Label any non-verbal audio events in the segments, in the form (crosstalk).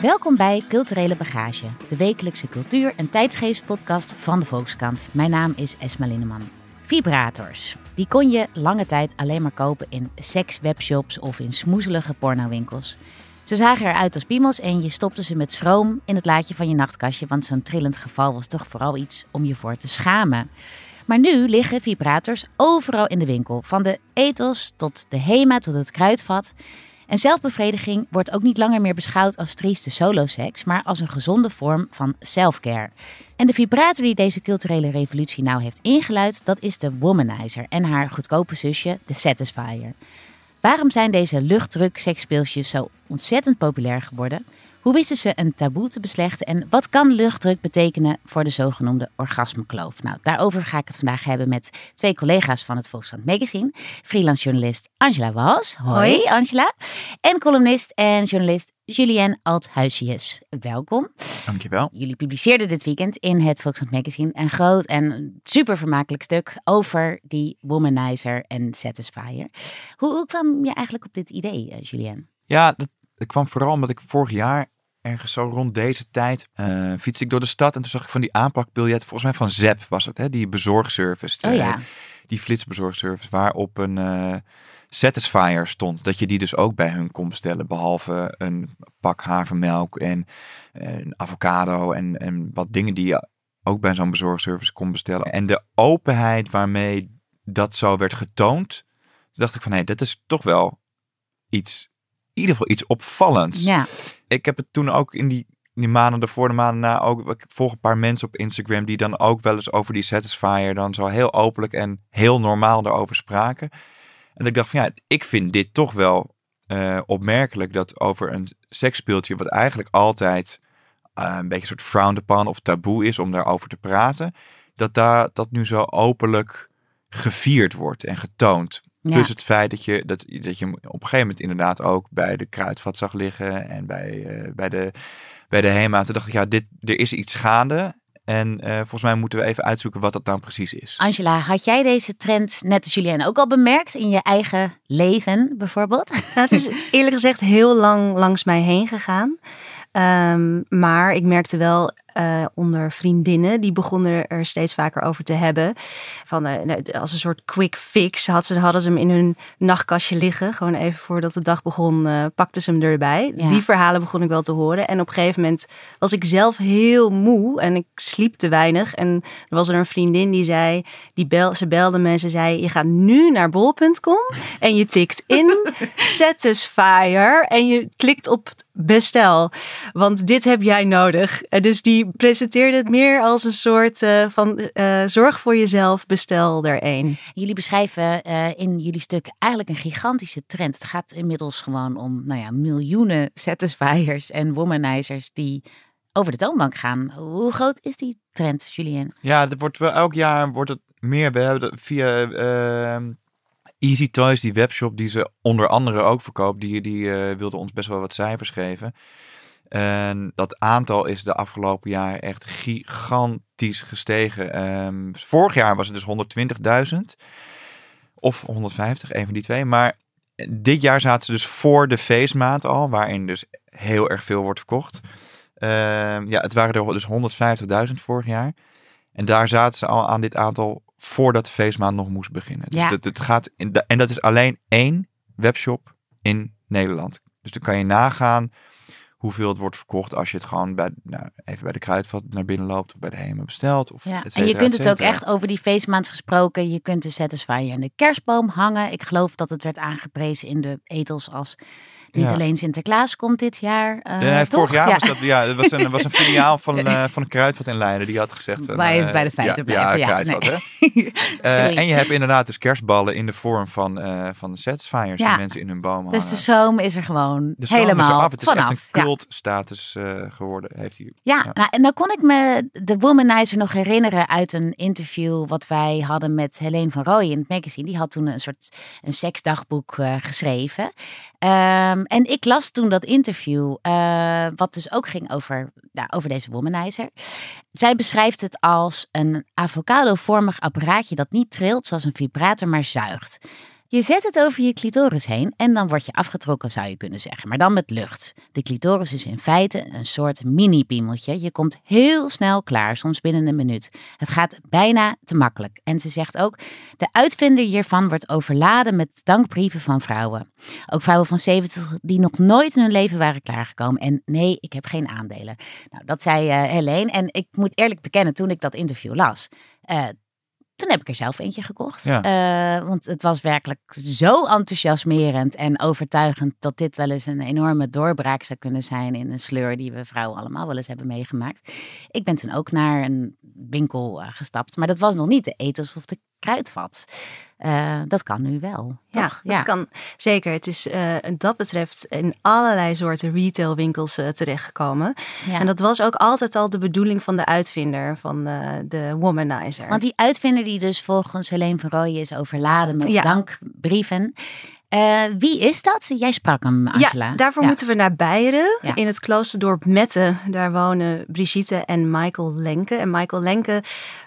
Welkom bij Culturele Bagage, de wekelijkse cultuur- en tijdsgeestpodcast van de Volkskrant. Mijn naam is Esma Linneman. Vibrators. Die kon je lange tijd alleen maar kopen in sekswebshops of in smoezelige pornowinkels. Ze zagen eruit als piemels en je stopte ze met schroom in het laadje van je nachtkastje, want zo'n trillend geval was toch vooral iets om je voor te schamen. Maar nu liggen vibrators overal in de winkel, van de ethos tot de HEMA tot het kruidvat. En zelfbevrediging wordt ook niet langer meer beschouwd als trieste soloseks, maar als een gezonde vorm van selfcare. En de vibrator die deze culturele revolutie nou heeft ingeluid, dat is de Womanizer en haar goedkope zusje, de Satisfier. Waarom zijn deze luchtdruk seksspeeltjes zo ontzettend populair geworden? Hoe wisten ze een taboe te beslechten en wat kan luchtdruk betekenen voor de zogenoemde orgasmekloof? Nou, daarover ga ik het vandaag hebben met twee collega's van het Volkskrant Magazine. Freelance journalist Angela Was. Hoi, Angela. En columnist en journalist Julien Althuisius. Welkom. Dankjewel. Jullie publiceerden dit weekend in het Volkskrant Magazine een groot en super vermakelijk stuk over die womanizer en satisfier. Hoe, hoe kwam je eigenlijk op dit idee, eh, Julien? Ja, dat, dat kwam vooral omdat ik vorig jaar ergens zo rond deze tijd uh, fietste ik door de stad en toen zag ik van die aanplakbiljet, volgens mij van Zep was het, hè, die bezorgservice. Oh ja. eh, die flitsbezorgservice, waarop een eh, Satisfier stond. Dat je die dus ook bij hun kon bestellen, behalve een pak havermelk en eh, een avocado en, en wat dingen die je ook bij zo'n bezorgservice kon bestellen. En de openheid waarmee dat zo werd getoond, dacht ik van hé, dit is toch wel iets, ieder geval iets opvallends Ja, ik heb het toen ook in die, in die maanden ervoor, de maanden na ook. Ik volg een paar mensen op Instagram die dan ook wel eens over die Satisfier dan zo heel openlijk en heel normaal erover spraken. En dat ik dacht van ja, ik vind dit toch wel eh, opmerkelijk dat over een seksspeeltje, wat eigenlijk altijd eh, een beetje een soort frowned upon of taboe is om daarover te praten, dat daar dat nu zo openlijk gevierd wordt en getoond. Ja. Plus het feit dat je, dat, dat je hem op een gegeven moment inderdaad ook bij de kruidvat zag liggen en bij, eh, bij, de, bij de HEMA. Toen dacht ik, ja, dit, er is iets gaande. En eh, volgens mij moeten we even uitzoeken wat dat dan precies is. Angela, had jij deze trend, net als Julien, ook al bemerkt in je eigen leven bijvoorbeeld? Nou, (laughs) het is eerlijk gezegd heel lang langs mij heen gegaan. Ehm, maar ik merkte wel eh, onder vriendinnen, die begonnen er steeds vaker over te hebben. Van, eh, nou, als een soort quick fix had ze, hadden ze hem in hun nachtkastje liggen. Gewoon even voordat de dag begon, eh, pakten ze hem erbij. Ja. Die verhalen begon ik wel te horen. En op een gegeven moment was ik zelf heel moe en ik sliep te weinig. En er was er een vriendin die zei, die bel, ze belde me en ze zei, je gaat nu naar bol.com en je tikt in (laughs) Satisfier en je klikt op bestel. Want dit heb jij nodig. Dus die presenteerde het meer als een soort eh, van eh, zorg voor jezelf, bestel er één. Jullie beschrijven eh, in jullie stuk eigenlijk een gigantische trend. Het gaat inmiddels gewoon om nou ja, miljoenen satisfiers en womanizers die over de toonbank gaan. Hoe groot is die trend, Julien? Ja, het wordt wel elk jaar wordt het meer. We hebben dat via ehm, Easy Toys, die webshop die ze onder andere ook verkoopt, die, die eh, wilde ons best wel wat cijfers geven. En dat aantal is de afgelopen jaar echt gigantisch gestegen. Ehm, vorig jaar was het dus 120.000 of 150, een van die twee. Maar dit jaar zaten ze dus voor de feestmaand al, waarin dus heel erg veel wordt verkocht. Ehm, ja, het waren er dus 150.000 vorig jaar. En daar zaten ze al aan dit aantal voordat de feestmaand nog moest beginnen. Dus Ja. dat, het gaat in, en dat is alleen één webshop in Nederland. Dus dan kan je nagaan hoeveel het wordt verkocht als je het gewoon bij, nou, even bij de kruidvat naar binnen loopt of bij de HEMA bestelt. Of Ja. et en cetera, je kunt et het ook cetera. echt over die feestmaand gesproken. Je kunt de satisfier in de kerstboom hangen. Ik geloof dat het werd aangeprezen in de etels als niet alleen Sinterklaas komt dit jaar. eh, Ja, nee, vorig jaar Ja. was dat, ja, het was een, was een (laughs) filiaal van, eh, van een kruidvat in Leiden. Die had gezegd... Waar je eh, bij de feiten ja, blijven, ja, Ja, kruidvat, nee. hè. (laughs) Eh, en je hebt inderdaad dus kerstballen in de vorm van, eh van satisfiers Ja. die mensen in hun bomen Dus de zoom is er gewoon De zomer is helemaal eraf. Het is vanaf. echt een cultstatus eh geworden. Heeft hij. Ja. Nou, en dan kon ik me de Womanizer nog herinneren uit een interview wat wij hadden met Helene van Rooyen in het magazine. Die had toen een soort een seksdagboek eh, geschreven. Ehm, en ik las toen dat interview, eh, wat dus ook ging over, nou, over deze Womanizer. Zij beschrijft het als een avocado-vormig apparaatje dat niet trilt zoals een vibrator, maar zuigt. Je zet het over je clitoris heen en dan word je afgetrokken, zou je kunnen zeggen. Maar dan met lucht. De clitoris is in feite een soort mini-piemeltje. Je komt heel snel klaar, soms binnen een minuut. Het gaat bijna te makkelijk. En ze zegt ook, de uitvinder hiervan wordt overladen met dankbrieven van vrouwen. Ook vrouwen van 70 die nog nooit in hun leven waren klaargekomen. En nee, ik heb geen aandelen. Nou, dat zei uh, Helene. En ik moet eerlijk bekennen, toen ik dat interview las... Uh, toen heb ik er zelf eentje gekocht. Ja. Uh, want het was werkelijk zo enthousiasmerend en overtuigend dat dit wel eens een enorme doorbraak zou kunnen zijn in een sleur die we vrouwen allemaal wel eens hebben meegemaakt. Ik ben toen ook naar een winkel uh, gestapt, maar dat was nog niet de ethos of de kruidvat. Uh, dat kan nu wel. Ja, toch? dat kan zeker. Het is uh, dat betreft in allerlei soorten retailwinkels uh, terechtgekomen. Ja. En dat was ook altijd al de bedoeling van de uitvinder, van de womanizer. Want die uitvinder die dus volgens Helene van Rooyen is overladen met Ja. dankbrieven. Eh, wie is dat? Jij sprak hem, Angela. Ja, daarvoor Ja. moeten we naar Beieren, Ja. in het kloosterdorp Mette. Daar wonen Brigitte en Michael Lenke. En Michael Lenke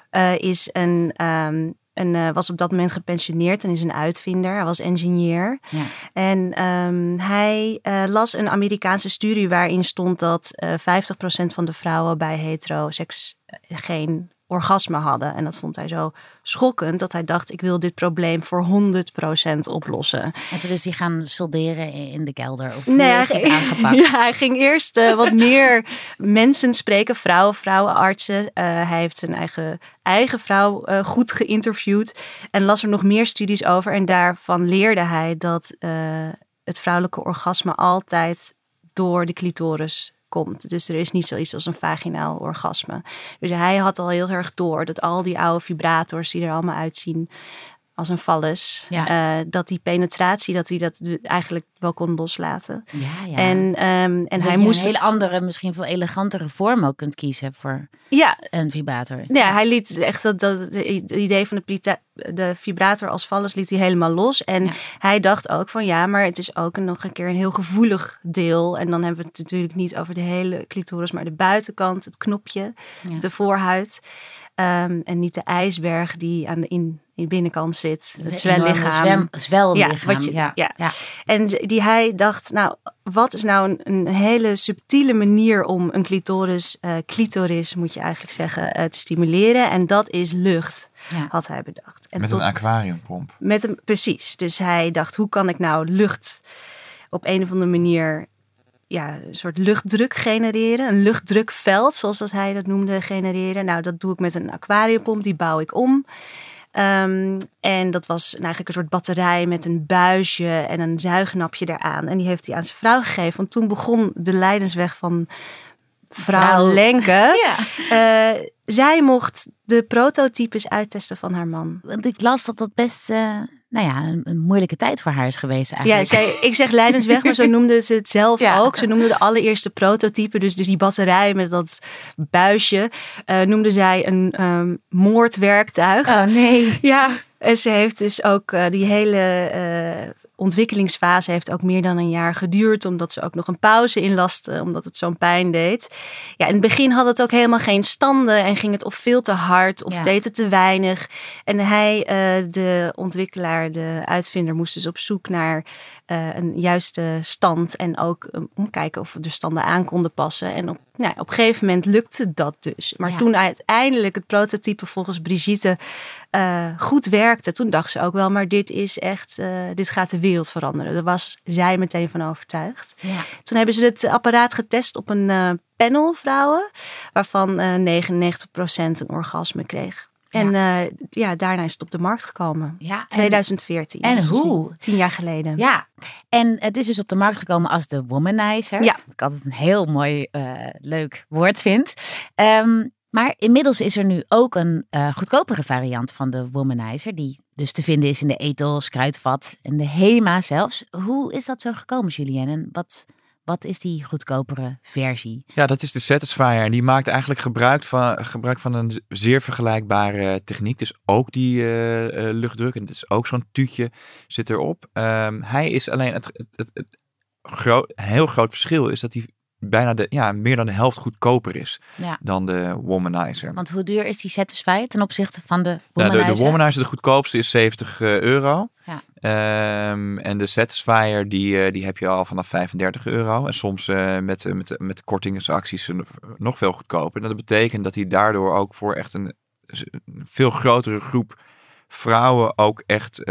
eh, is een, ehm, een, eh, was op dat moment gepensioneerd en is een uitvinder. Hij was engineer. Ja. En ehm, hij eh, las een Amerikaanse studie waarin stond dat eh 50% van de vrouwen bij heteroseks eh, geen orgasme hadden. En dat vond hij zo schokkend dat hij dacht, ik wil dit probleem voor 100% oplossen. En toen is hij gaan solderen in de kelder. Of Nee, hij ging, het aangepakt? (laughs) ja, hij ging eerst eh, wat (laughs) meer mensen spreken, vrouwen, vrouwenartsen. Eh, hij heeft zijn eigen, eigen vrouw eh, goed geïnterviewd en las er nog meer studies over. En daarvan leerde hij dat het vrouwelijke orgasme altijd door de clitoris komt. Dus er is niet zoiets als een vaginaal orgasme. Dus hij had al heel erg door dat al die oude vibrators die er allemaal uitzien als een phallus, Ja. eh, dat die penetratie, dat hij dat eigenlijk wel kon loslaten. Ja, ja. En, ehm, en Dus hij moest. een hele andere, misschien veel elegantere vorm ook kunt kiezen voor Ja, een vibrator. ja, hij liet echt dat, dat het idee van de, de vibrator als vallus liet hij helemaal los. En Ja. hij dacht ook van ja, maar het is ook een, nog een keer een heel gevoelig deel. En dan hebben we het natuurlijk niet over de hele clitoris, maar de buitenkant, het knopje, Ja. de voorhuid. Ehm, en niet de ijsberg die aan de in, in de binnenkant zit. Het zwellichaam. Zwem, zwellichaam. Ja, wat je- ja. ja. ja. En die hij dacht, nou, wat is nou een, een hele subtiele manier om een clitoris, eh, clitoris moet je eigenlijk zeggen, eh, te stimuleren. En dat is lucht, Ja. had hij bedacht. En Met tot- een aquariumpomp. met een, precies. Dus hij dacht, hoe kan ik nou lucht op een of andere manier, ja, een soort luchtdruk genereren. Een luchtdrukveld, zoals dat hij dat noemde, genereren. Nou, dat doe ik met een aquariumpomp, die bouw ik om. Ehm, en dat was eigenlijk een soort batterij met een buisje en een zuignapje eraan. En die heeft hij aan zijn vrouw gegeven. Want toen begon de lijdensweg van vrouw, Vrouw. Lenke. (laughs) Ja. Eh, zij mocht de prototypes uittesten van haar man. Want ik las dat dat best, eh, nou ja, een, een moeilijke tijd voor haar is geweest Ja, eigenlijk. zij, ik zeg lijdensweg, maar zo (laughs) noemden ze het zelf Ja. ook. Ze noemden de allereerste prototype, dus, dus die batterij met dat buisje, eh noemde zij een ehm, moordwerktuig. Oh nee. Ja, en ze heeft dus ook eh, die hele eh, ontwikkelingsfase heeft ook meer dan een jaar geduurd, omdat ze ook nog een pauze inlaste, omdat het zo'n pijn deed. Ja, in het begin had het ook helemaal geen standen en ging het of veel te hard of Ja. deed het te weinig. En hij, eh, de ontwikkelaar, de uitvinder, moest dus op zoek naar eh, een juiste stand en ook om kijken of we de standen aan konden passen. En op, nou, op een gegeven moment lukte dat dus. Maar Ja. toen uiteindelijk het prototype volgens Brigitte eh, goed werkte, toen dacht ze ook wel, maar dit is echt, dit gaat de wereld veranderen. Daar was zij meteen van overtuigd. Ja. Toen hebben ze het apparaat getest op een panel vrouwen, waarvan eh 99% een orgasme kreeg. En eh, ja, daarna is het op de markt gekomen. Ja, en- 2014. en dus hoe? Tien jaar geleden. Ja, en het is dus op de markt gekomen als de womanizer. Ja. Ik altijd een heel mooi, eh, leuk woord vind. Ehm, maar inmiddels is er nu ook een eh, goedkopere variant van de womanizer. Die dus te vinden is in de ethos, kruidvat en de HEMA zelfs. Hoe is dat zo gekomen, Julien? En wat, wat is die goedkopere versie? Ja, dat is de Satisfyer. En die maakt eigenlijk gebruik van, gebruik van een zeer vergelijkbare techniek. Dus ook die eh, eh, luchtdruk. En is ook zo'n tuutje zit erop. Ehm, hij is alleen het, het, het, het gro- heel groot verschil is dat hij bijna de, ja, meer dan de helft goedkoper is Ja. dan de womanizer. Want hoe duur is die Satisfyer ten opzichte van de Nou, Womanizer? de, de womanizer, de goedkoopste, is 70 eh, euro. Ja. Ehm, en de Satisfyer, die, eh, die heb je al vanaf 35 euro. En soms eh, met, met, met kortingsacties nog veel goedkoper. En dat betekent dat hij daardoor ook voor echt een, een veel grotere groep vrouwen ook echt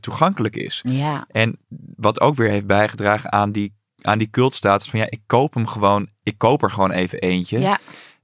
toegankelijk is. Ja, En wat ook weer heeft bijgedragen aan die, aan die cultstatus van ja, ik koop hem gewoon, ik koop er gewoon even eentje. ja,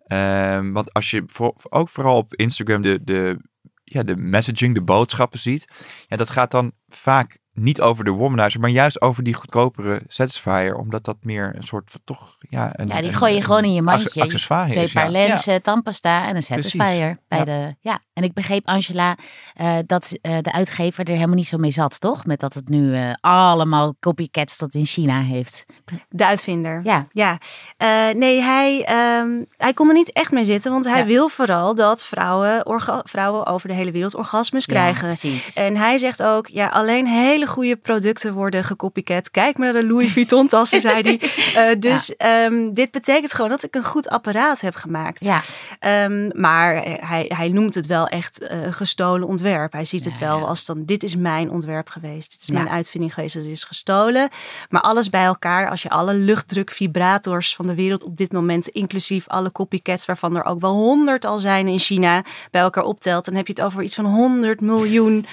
Ehm, want als je voor, ook vooral op Instagram de, de, ja, de messaging, de boodschappen ziet, ja, dat gaat dan vaak niet over de womanizer, maar juist over die goedkopere satisfier, omdat dat meer een soort van toch, ja, een, ja die een- gooi je gewoon in je een mandje. accessoire Twee is, paar ja. lenzen, tandpasta en een Satisfyer. Bij Ja. De, ja. En ik begreep, Angela, eh, dat eh, de uitgever er helemaal niet zo mee zat, toch? Met dat het nu eh, allemaal copycats tot in China heeft. De uitvinder. Ja, Ja, Eh, nee, hij, ehm, hij kon er niet echt mee zitten, want hij Ja. wil vooral dat vrouwen, vrouwen over de hele wereld orgasmes ja, krijgen. precies. En hij zegt ook, ja, alleen hele goede producten worden gecopycat. Kijk maar naar de Louis Vuitton tassen, zei hij. (laughs) Eh, dus ehm, dit betekent gewoon dat ik een goed apparaat heb gemaakt. ja, Ehm, maar hij, hij noemt het wel echt een gestolen ontwerp. Hij ziet het Ja, wel als dan, dit is mijn ontwerp geweest. Dit is mijn uitvinding geweest, het is gestolen. Maar alles bij elkaar, als je alle luchtdruk vibrators van de wereld op dit moment, inclusief alle copycats, waarvan er ook wel honderd al zijn in China, bij elkaar optelt, dan heb je het over iets van 100 miljoen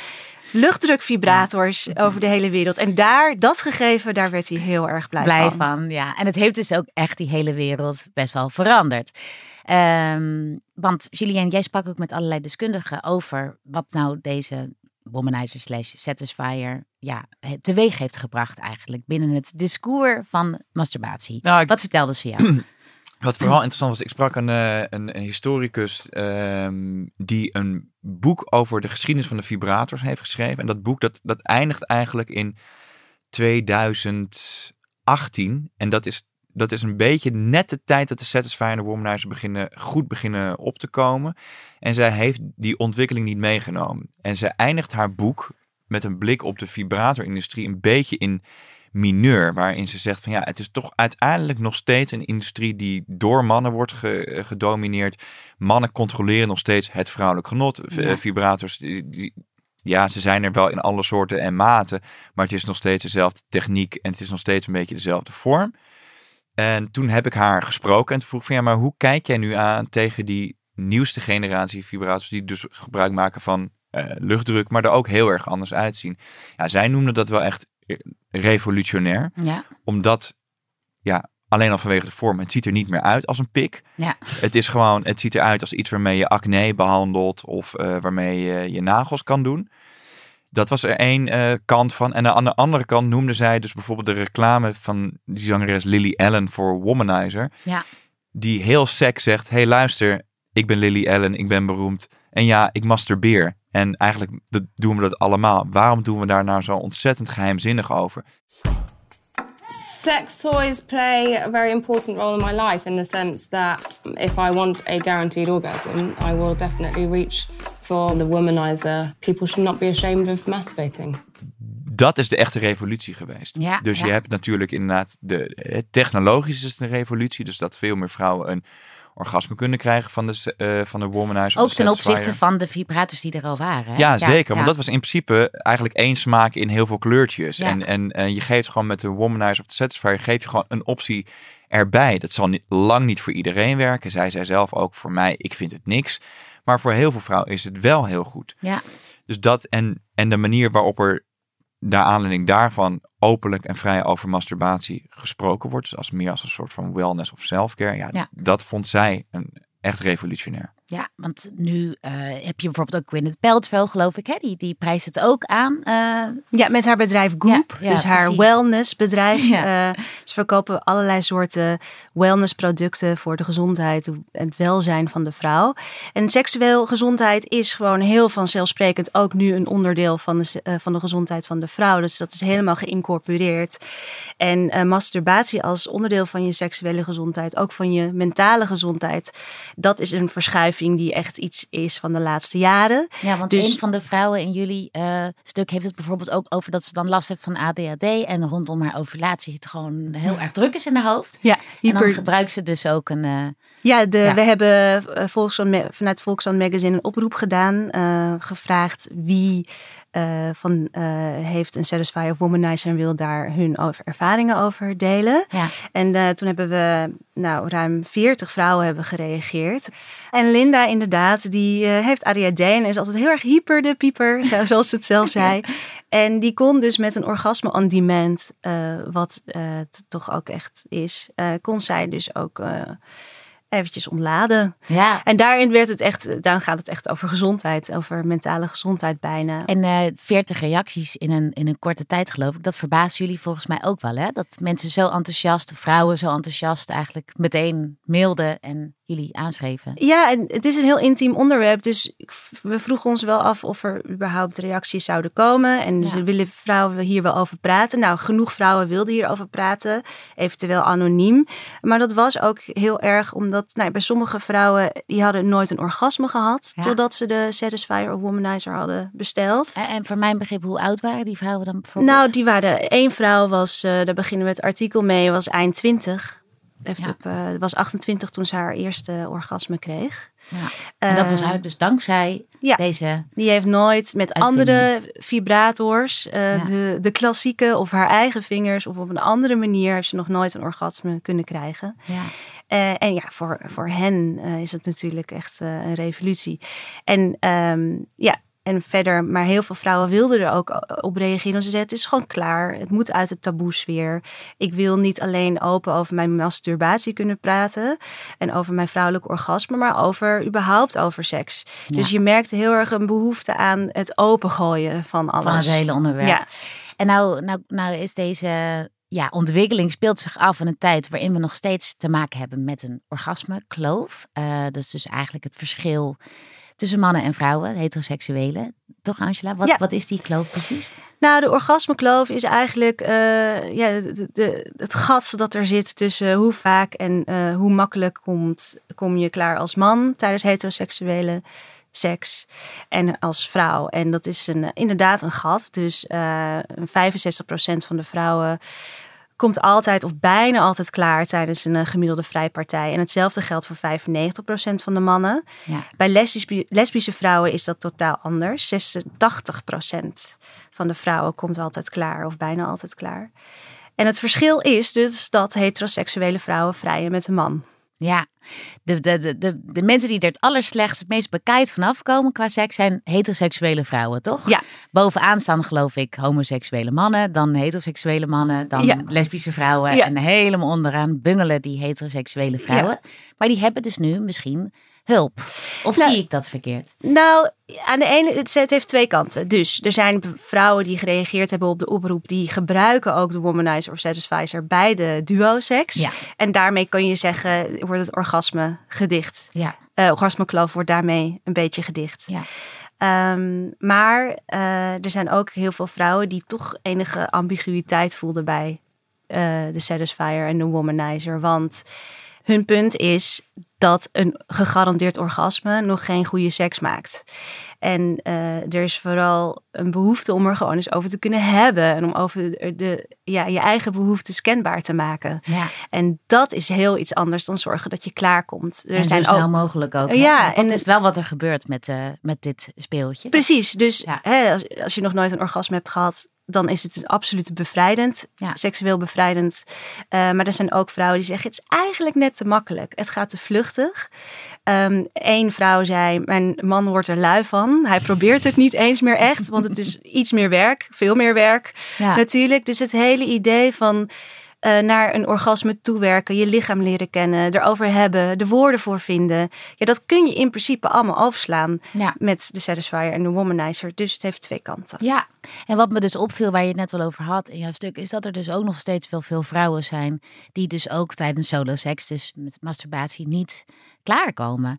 luchtdrukvibrators over de hele wereld. En daar, dat gegeven, daar werd hij heel erg blij, blij van. van. Ja, en het heeft dus ook echt die hele wereld best wel veranderd. Ehm, want Julien, jij sprak ook met allerlei deskundigen over wat nou deze womanizer slash satisfier ja, teweeg heeft gebracht eigenlijk binnen het discours van masturbatie. Nou, ik- Wat vertelden ze jou? (clears throat) Wat vooral interessant was, ik sprak een, eh, een, historicus ehm, die een boek over de geschiedenis van de vibrators heeft geschreven. En dat boek dat, dat eindigt eigenlijk in 2018. En dat is, dat is een beetje net de tijd dat de Satisfyer en de beginnen, goed beginnen op te komen. En zij heeft die ontwikkeling niet meegenomen. En zij eindigt haar boek met een blik op de vibratorindustrie een beetje in mineur, waarin ze zegt van ja, het is toch uiteindelijk nog steeds een industrie die door mannen wordt ge- gedomineerd. Mannen controleren nog steeds het vrouwelijk genot. Ja. Vibrators, die, die- ja, ze zijn er wel in alle soorten en maten, maar het is nog steeds dezelfde techniek en het is nog steeds een beetje dezelfde vorm. En toen heb ik haar gesproken en toen vroeg van ja, maar hoe kijk jij nu aan tegen die nieuwste generatie vibrators die dus gebruik maken van eh, luchtdruk, maar er ook heel erg anders uitzien. Ja, zij noemde dat wel echt eh, revolutionair ja, omdat, ja, alleen al vanwege de vorm, het ziet er niet meer uit als een pik. ja, Het is gewoon, het ziet eruit als iets waarmee je acne behandelt of eh, waarmee je je nagels kan doen. Dat was er één eh, kant van. En aan de andere kant noemde zij dus bijvoorbeeld de reclame van die zangeres Lily Allen voor Womanizer. ja. Die heel sec zegt, hey luister, ik ben Lily Allen, ik ben beroemd. En ja, ik masturbeer. En eigenlijk doen we dat allemaal. Waarom doen we daar nou zo ontzettend geheimzinnig over? Sex toys play a very important role in my life in the sense that if I want a guaranteed orgasm, I will definitely reach for the womanizer. People should not be ashamed of masturbating. dat is de echte revolutie geweest. Ja, dus je hebt natuurlijk inderdaad de eh, technologisch is het een revolutie, dus dat veel meer vrouwen een orgasme kunnen krijgen van de eh, van de womanizer. Ook de ten opzichte van de vibrators die er al waren. hè? Ja, zeker. Want dat was in principe eigenlijk één smaak in heel veel kleurtjes. En, en je geeft gewoon met de womanizer of de satisfier geef je gewoon een optie erbij. Dat zal niet, lang niet voor iedereen werken. Zij zei zelf ook voor mij, ik vind het niks. Maar voor heel veel vrouwen is het wel heel goed. Ja, Dus dat en, en de manier waarop er naar aanleiding daarvan openlijk en vrij over masturbatie gesproken wordt. Dus als meer als een soort van wellness of selfcare. Ja, Ja. dat vond zij een, echt revolutionair. Ja, want nu eh, heb je bijvoorbeeld ook Gwyneth Paltrow, geloof ik. Hè? Die, die prijst het ook aan. eh, Ja, met haar bedrijf Goop, Ja, ja, dus haar precies. wellnessbedrijf. Ja. Eh, ze verkopen allerlei soorten wellnessproducten voor de gezondheid en het welzijn van de vrouw. En seksueel gezondheid is gewoon heel vanzelfsprekend ook nu een onderdeel van de, van de gezondheid van de vrouw. Dus dat is helemaal geïncorporeerd. En masturbatie als onderdeel van je seksuele gezondheid, ook van je mentale gezondheid, dat is een verschuiving verschuiving die echt iets is van de laatste jaren. Ja, want Dus- een van de vrouwen in jullie eh, stuk heeft het bijvoorbeeld ook over dat ze dan last heeft van ADHD. En rondom haar ovulatie het gewoon heel erg druk is in haar hoofd. Ja, En dan hyper, gebruikt ze dus ook een... eh, Ja, de, Ja. we hebben eh, vanuit Volkskrant Magazine een oproep gedaan. gevraagd wie eh, van, eh, heeft een Satisfyer of Womanizer en wil daar hun over, ervaringen over delen. ja. En eh, toen hebben we nou, ruim 40 vrouwen hebben gereageerd. En Linda inderdaad, die heeft ADHD en is altijd heel erg hyper de pieper, (laughs) zo- zoals ze het zelf zei. En die kon dus met een orgasme on demand, wat het toch ook echt is, kon zij dus ook eventjes ontladen. ja. En daarin werd het echt, dan gaat het echt over gezondheid, over mentale gezondheid bijna. En eh 40 reacties in een, in een korte tijd geloof ik. Dat verbaast jullie volgens mij ook wel hè? Dat mensen zo enthousiast, vrouwen zo enthousiast eigenlijk meteen mailden en jullie aanschreven. Ja, en het is een heel intiem onderwerp. Dus we vroegen ons wel af of er überhaupt reacties zouden komen. En Ja. ze willen vrouwen hier wel over praten. Nou, genoeg vrouwen wilden hierover praten. Eventueel anoniem. Maar dat was ook heel erg omdat nou, bij sommige vrouwen... die hadden nooit een orgasme gehad... Ja. totdat ze de Satisfyer of Womanizer hadden besteld. En, en voor mijn begrip, hoe oud waren die vrouwen dan bijvoorbeeld? Nou, die waren... één vrouw was, eh, daar beginnen we het artikel mee, was eind 20... Heeft Ja. op, eh, was 28 toen ze haar eerste orgasme kreeg. Ja. En dat was Eh, eigenlijk dus dankzij ja. deze... Die heeft nooit met Uitvinding. andere vibrators, eh, de, de klassieke of haar eigen vingers of op een andere manier heeft ze nog nooit een orgasme kunnen krijgen. Ja. Eh, en ja, voor, voor hen is het natuurlijk echt een revolutie. En ehm, ja, en verder, maar heel veel vrouwen wilden er ook op reageren. Ze zeiden, het is gewoon klaar. Het moet uit de taboesfeer. Ik wil niet alleen open over mijn masturbatie kunnen praten. En over mijn vrouwelijke orgasme. Maar over, überhaupt over seks. Dus je merkte heel erg een behoefte aan het opengooien van alles. Van het hele onderwerp. Ja. En nou, nou, nou is deze ja, ontwikkeling speelt zich af in een tijd waarin we nog steeds te maken hebben met een orgasmekloof. Eh dat is dus eigenlijk het verschil tussen mannen en vrouwen, heteroseksuele. Toch Angela? Wat, Ja. wat is die kloof precies? Nou, de orgasmekloof is eigenlijk eh, ja, de, de- het gat dat er zit tussen hoe vaak en eh, hoe makkelijk komt, kom je klaar als man tijdens heteroseksuele seks en als vrouw. En dat is een, inderdaad een gat. Dus eh 65% van de vrouwen komt altijd of bijna altijd klaar tijdens een eh, gemiddelde vrijpartij. En hetzelfde geldt voor 95% van de mannen. Ja. Bij lesbische, lesbische vrouwen is dat totaal anders. 86% van de vrouwen komt altijd klaar of bijna altijd klaar. En het verschil is dus dat heteroseksuele vrouwen vrijen met een man. Ja, de, de, de, de, de mensen die er het allerslechtst, het meest bekijkt vanaf komen qua seks zijn heteroseksuele vrouwen, toch? Ja. Bovenaan staan geloof ik homoseksuele mannen, dan heteroseksuele mannen, dan Ja. lesbische vrouwen. Ja. En helemaal onderaan bungelen die heteroseksuele vrouwen. Maar die hebben dus nu misschien hulp. Of Nou, zie ik dat verkeerd? Nou, aan de ene, het, het heeft twee kanten. Dus er zijn vrouwen die gereageerd hebben op de oproep, die gebruiken ook de womanizer of satisfizer bij de duo-seks. Ja. En daarmee kan je zeggen, wordt het orgasme gedicht. Ja, Eh orgasmekloof wordt daarmee een beetje gedicht. ja. Ehm, maar eh, er zijn ook heel veel vrouwen die toch enige ambiguïteit voelden bij eh, de Satisfier en de Womanizer. Want hun punt is dat een gegarandeerd orgasme nog geen goede seks maakt. En eh, er is vooral een behoefte om er gewoon eens over te kunnen hebben. En om over de, de- ja, je eigen behoeftes kenbaar te maken. ja. En dat is heel iets anders dan zorgen dat je klaarkomt. Er En zo zijn snel ook mogelijk ook. Ja, Want dat en is wel wat er gebeurt met, eh, met dit speeltje. Precies, dus Ja. hè, als, als je nog nooit een orgasme hebt gehad, dan is het een absoluut bevrijdend, Ja. seksueel bevrijdend. Eh, maar er zijn ook vrouwen die zeggen, het is eigenlijk net te makkelijk. Het gaat te vluchtig. Eén vrouw zei, mijn man wordt er lui van. Hij probeert het niet eens meer echt, want het is (laughs) iets meer werk, veel meer werk Ja. natuurlijk. Dus het hele idee van eh, naar een orgasme toewerken, je lichaam leren kennen, erover hebben, de woorden voor vinden. Ja, dat kun je in principe allemaal Ja. met de Satisfier en de Womanizer. Dus het heeft twee kanten. Ja, en wat me dus opviel, waar je het net wel over had in jouw stuk, is dat er dus ook nog steeds veel, veel vrouwen zijn die dus ook tijdens solo seks, dus met masturbatie, niet klaarkomen.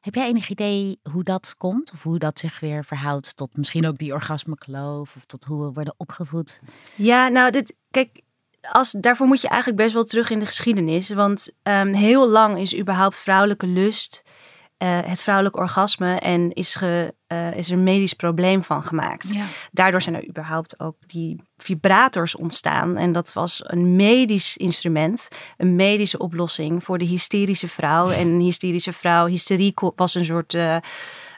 Heb jij enig idee hoe dat komt? Of hoe dat zich weer verhoudt tot misschien ook die orgasmekloof of tot hoe we worden opgevoed? Ja, nou, dit, kijk, als, daarvoor moet je eigenlijk best wel terug in de geschiedenis. Want ehm, heel lang is überhaupt vrouwelijke lust eh, het vrouwelijk orgasme en is, ge, eh, is er een medisch probleem van gemaakt. Ja. Daardoor zijn er überhaupt ook die vibrators ontstaan. En dat was een medisch instrument, een medische oplossing voor de hysterische vrouw. En een hysterische vrouw, hysterie was een soort eh,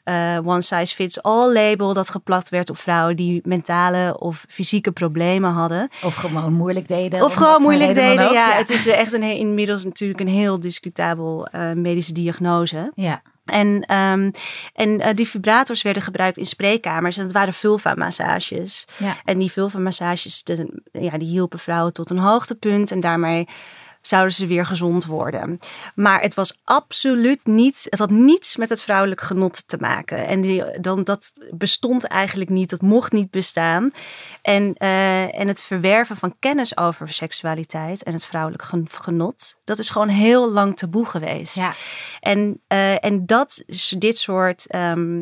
eh, one size fits all label dat geplakt werd op vrouwen die mentale of fysieke problemen hadden. Of gewoon moeilijk deden. Of gewoon moeilijk deden. ook. Ja, het is echt een, inmiddels natuurlijk een heel discutabel eh, medische diagnose. Ja. En, ehm, en eh, die vibrators werden gebruikt in spreekkamers. En dat waren vulva-massages. Ja. En die vulva-massages, de- ja, die hielpen vrouwen tot een hoogtepunt. En daarmee zouden ze weer gezond worden. Maar het was absoluut niet, het had niets met het vrouwelijk genot te maken. En die, dan, dat bestond eigenlijk niet, dat mocht niet bestaan. En, eh, en het verwerven van kennis over seksualiteit en het vrouwelijk gen- genot, dat is gewoon heel lang taboe geweest. Ja. En, eh, en dat, dit soort ehm,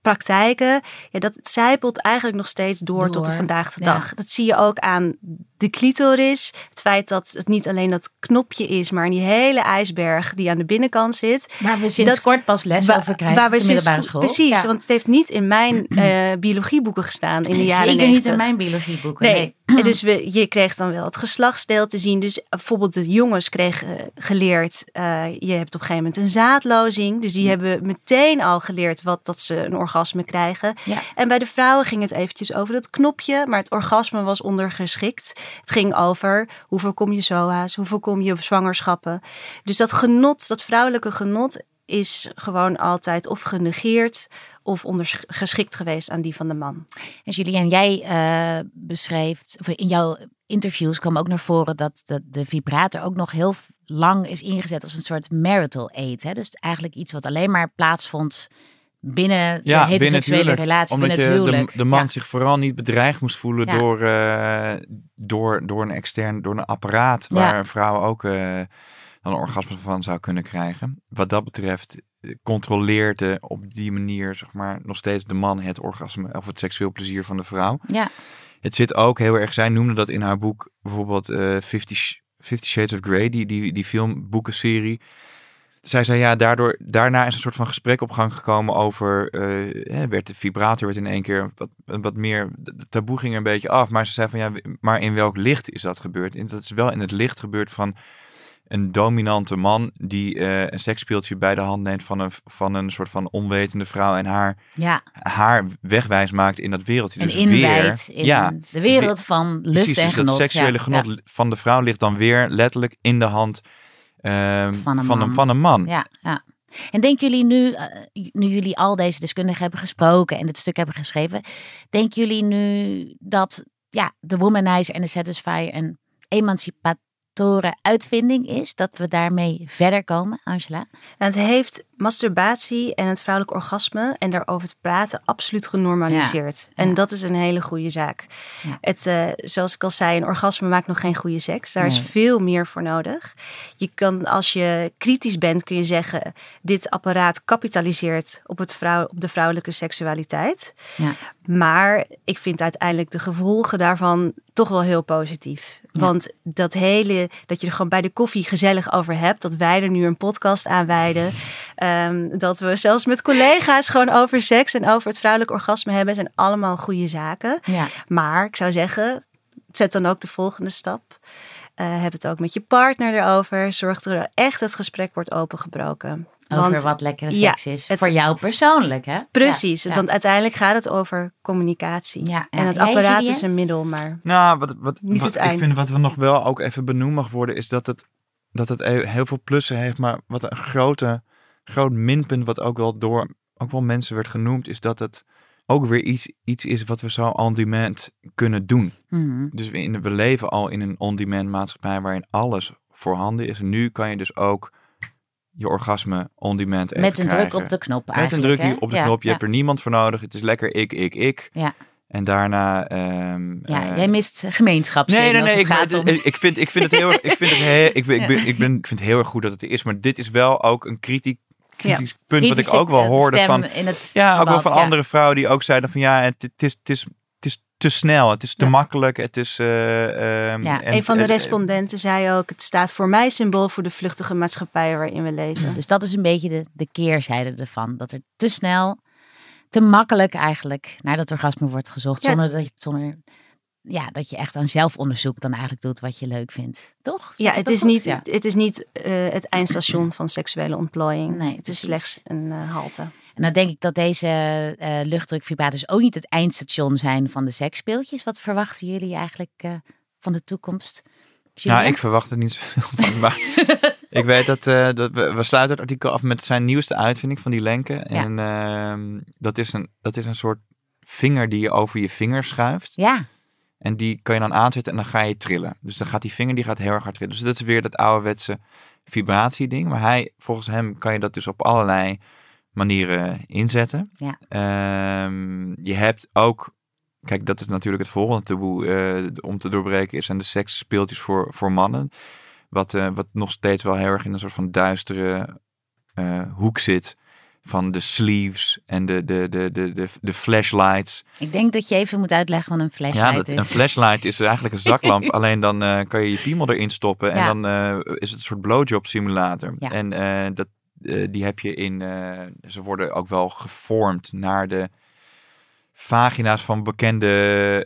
praktijken, ja, dat zijpelt eigenlijk nog steeds door, tot de vandaag de ja. dag. Dat zie je ook aan de clitoris. Het feit dat het niet alleen dat knopje is, maar die hele ijsberg die aan de binnenkant zit. Waar we sinds Dat- kort pas les Wa- over krijgen waar we de middelbare school. Precies, Ja. want het heeft niet in mijn (clears throat) eh, biologieboeken gestaan in de jaren Zeker niet 90. in mijn biologieboeken. Nee, Nee. En (clears throat) dus we, je kreeg dan wel het geslachtsdeel te zien. Dus bijvoorbeeld de jongens kregen geleerd, eh, je hebt op een gegeven moment een zaadlozing. Dus die hebben meteen al geleerd wat, dat ze een orgasme krijgen. Ja. En bij de vrouwen ging het eventjes over dat knopje, maar het orgasme was ondergeschikt. Het ging over hoe voorkom je SOA's, hoe voorkom je zwangerschappen. Dus dat genot, dat vrouwelijke genot is gewoon altijd of genegeerd of ondergeschikt geweest aan die van de man. En Julien, jij eh, beschreef, of in jouw interviews kwam ook naar voren dat de, de vibrator ook nog heel lang is ingezet als een soort marital aid. Hè? Dus eigenlijk iets wat alleen maar plaatsvond binnen de Ja, heteroseksuele binnen huwelijk. relatie, Omdat binnen het de, huwelijk. de man Ja. zich vooral niet bedreigd moest voelen Ja. door, eh, door, door een extern, door een apparaat waar een vrouw ook eh, een orgasme van zou kunnen krijgen. Wat dat betreft eh, controleert de, op die manier zeg maar nog steeds de man het orgasme of het seksueel plezier van de vrouw. Ja, Het zit ook heel erg, zij noemde dat in haar boek bijvoorbeeld Fifty Shades of Grey, die, die, die filmboekenserie. Zij zei ja, daardoor, daarna is een soort van gesprek op gang gekomen over, hè, werd de vibrator werd in één keer wat, wat meer, de taboe ging er een beetje af. Maar ze zei van ja, maar in welk licht is dat gebeurd? En dat is wel in het licht gebeurd van een dominante man die eh, een seksspeeltje bij de hand neemt van een, van een soort van onwetende vrouw en haar, ja. haar wegwijs maakt in dat wereldje. En dus inwijdt weer, in ja, de wereld van lust Precies, en dus genot. dat seksuele ja, genot van de vrouw ligt dan weer letterlijk in de hand ehm, Van een van, man. een, van een man. Ja, ja. En denken jullie nu, eh, nu jullie al deze deskundigen hebben gesproken en dit stuk hebben geschreven, denken jullie nu dat ja, de womanizer en de satisfier een uitvinding is? Dat we daarmee verder komen, Angela? En het heeft masturbatie en het vrouwelijk orgasme en daarover te praten absoluut genormaliseerd. En Ja. dat is een hele goede zaak. Ja. Het, eh, zoals ik al zei, een orgasme maakt nog geen goede seks. Daar is veel meer voor nodig. Je kan, als je kritisch bent, kun je zeggen: dit apparaat kapitaliseert op, het vrouw, op de vrouwelijke seksualiteit. Maar ik vind uiteindelijk de gevolgen daarvan toch wel heel positief. Ja. Want dat hele, dat je er gewoon bij de koffie gezellig over hebt, dat wij er nu een podcast aan wijden. ehm, dat we zelfs met collega's gewoon over seks en over het vrouwelijk orgasme hebben, zijn allemaal goede zaken. Ja. Maar ik zou zeggen, zet dan ook de volgende stap. Eh, heb het ook met je partner erover. Zorg dat er echt het gesprek wordt opengebroken. Over Want- wat lekkere ja, seks is. het- Voor jou persoonlijk, hè? Precies, Ja, ja. want uiteindelijk gaat het over communicatie. Ja, ja. En het apparaat is een middel, maar Nou, wat, wat, Niet wat het ik eind. vind wat we nog wel ook even benoemd mag worden, is dat het, dat het he- heel veel plussen heeft. Maar wat een grote, groot minpunt, wat ook wel door ook wel mensen werd genoemd, is dat het ook weer iets, iets is wat we zo on-demand kunnen doen. Mhm. Dus we, in, we leven al in een on-demand maatschappij waarin alles voorhanden is. Nu kan je dus ook je orgasme on-demand even Met een druk op de knop Met een hè? op de Ja, knop. Je ja. hebt er niemand voor nodig. Het is lekker ik, ik, ik. Ja. En daarna... ehm, Ja, eh, jij mist gemeenschapszin Nee, nee, nee. Ik, om... ik, vind, ik vind het heel erg. Ik vind het heel, (laughs) ik, ben, ik, ben, ik, ben, ik vind het heel erg goed dat het er is. Maar dit is wel ook een kritiek, kritisch punt. wat ik ook wel eh, hoorde van. Ja, ook wel van ja. andere vrouwen die ook zeiden van ja. Het is het is te snel, het is te Ja. makkelijk, het is... eh, ehm, Ja, en- een van de eh, respondenten zei ook: het staat voor mij symbool voor de vluchtige maatschappij waarin we leven. Dus dat is een beetje de, de keerzijde ervan. Dat er te snel, te makkelijk eigenlijk naar dat orgasme wordt gezocht. Ja. Zonder, dat je, zonder ja, dat je echt aan zelfonderzoek dan eigenlijk doet wat je leuk vindt. Toch? Ja, het is goed? niet, Ja. het, is niet eh, het eindstation van seksuele ontplooiing. Nee, het precies. is slechts een eh, halte. En dan denk ik dat deze eh luchtdrukvibrators ook niet het eindstation zijn van de seksspeeltjes. Wat verwachten jullie eigenlijk eh, van de toekomst? Julia? Nou, ik verwacht er niet zoveel van. (laughs) Maar ik weet dat, eh, dat we, we sluiten het artikel af met zijn nieuwste uitvinding van die lenken. En ehm, dat, is een, dat is een soort vinger die je over je vinger schuift. Ja, En die kan je dan aanzetten en dan ga je trillen. Dus dan gaat die vinger die gaat heel erg hard trillen. Dus dat is weer dat ouderwetse vibratieding. Maar hij, volgens hem kan je dat dus op allerlei manieren inzetten. Ja. Ehm, je hebt ook, kijk dat is natuurlijk het volgende taboe eh, om te doorbreken, is zijn de seksspeeltjes voor, voor mannen. Wat, eh, wat nog steeds wel heel erg in een soort van duistere eh, hoek zit. Van de sleeves en de, de, de, de, de, de flashlights. ik denk dat je even moet uitleggen wat een Ja, flashlight dat, is. een flashlight is eigenlijk een (laughs) zaklamp. alleen dan kan je je piemel erin stoppen. En Ja. dan is het een soort blowjob simulator. Ja. En dat, die heb je in... eh, ze worden ook wel gevormd naar de vagina's van bekende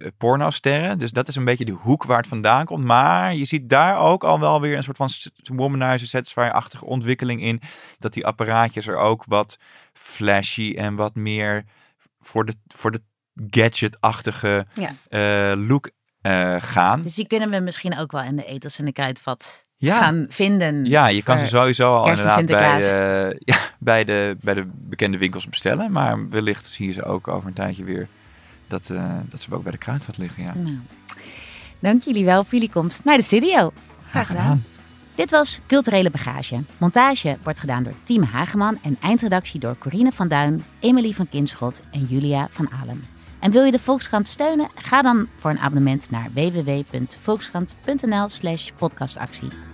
eh pornosterren. Dus dat is een beetje de hoek waar het vandaan komt. Maar je ziet daar ook al wel weer een soort van womanizer satisfier-achtige ontwikkeling in. Dat die apparaatjes er ook wat flashy en wat meer voor de, voor de gadget-achtige Ja. eh, look eh, gaan. Dus die kunnen we misschien ook wel in de etels en de kruidvat Ja, gaan vinden. ja, je kan ze sowieso al inderdaad bij, de, (laughs) ja, bij, de, bij de bekende winkels bestellen. Maar wellicht zie je ze ook over een tijdje weer dat, eh, dat ze ook bij de kruidvat liggen. Ja. Nou, dank jullie wel voor jullie komst naar de studio. Graag gedaan. Dit was Culturele Bagage. Montage wordt gedaan door Team Hageman en eindredactie door Corine van Duin, Emily van Kinschot en Julia van Alem. En wil je de Volkskrant steunen? Ga dan voor een abonnement naar www.volkskrant.nl slash podcastactie.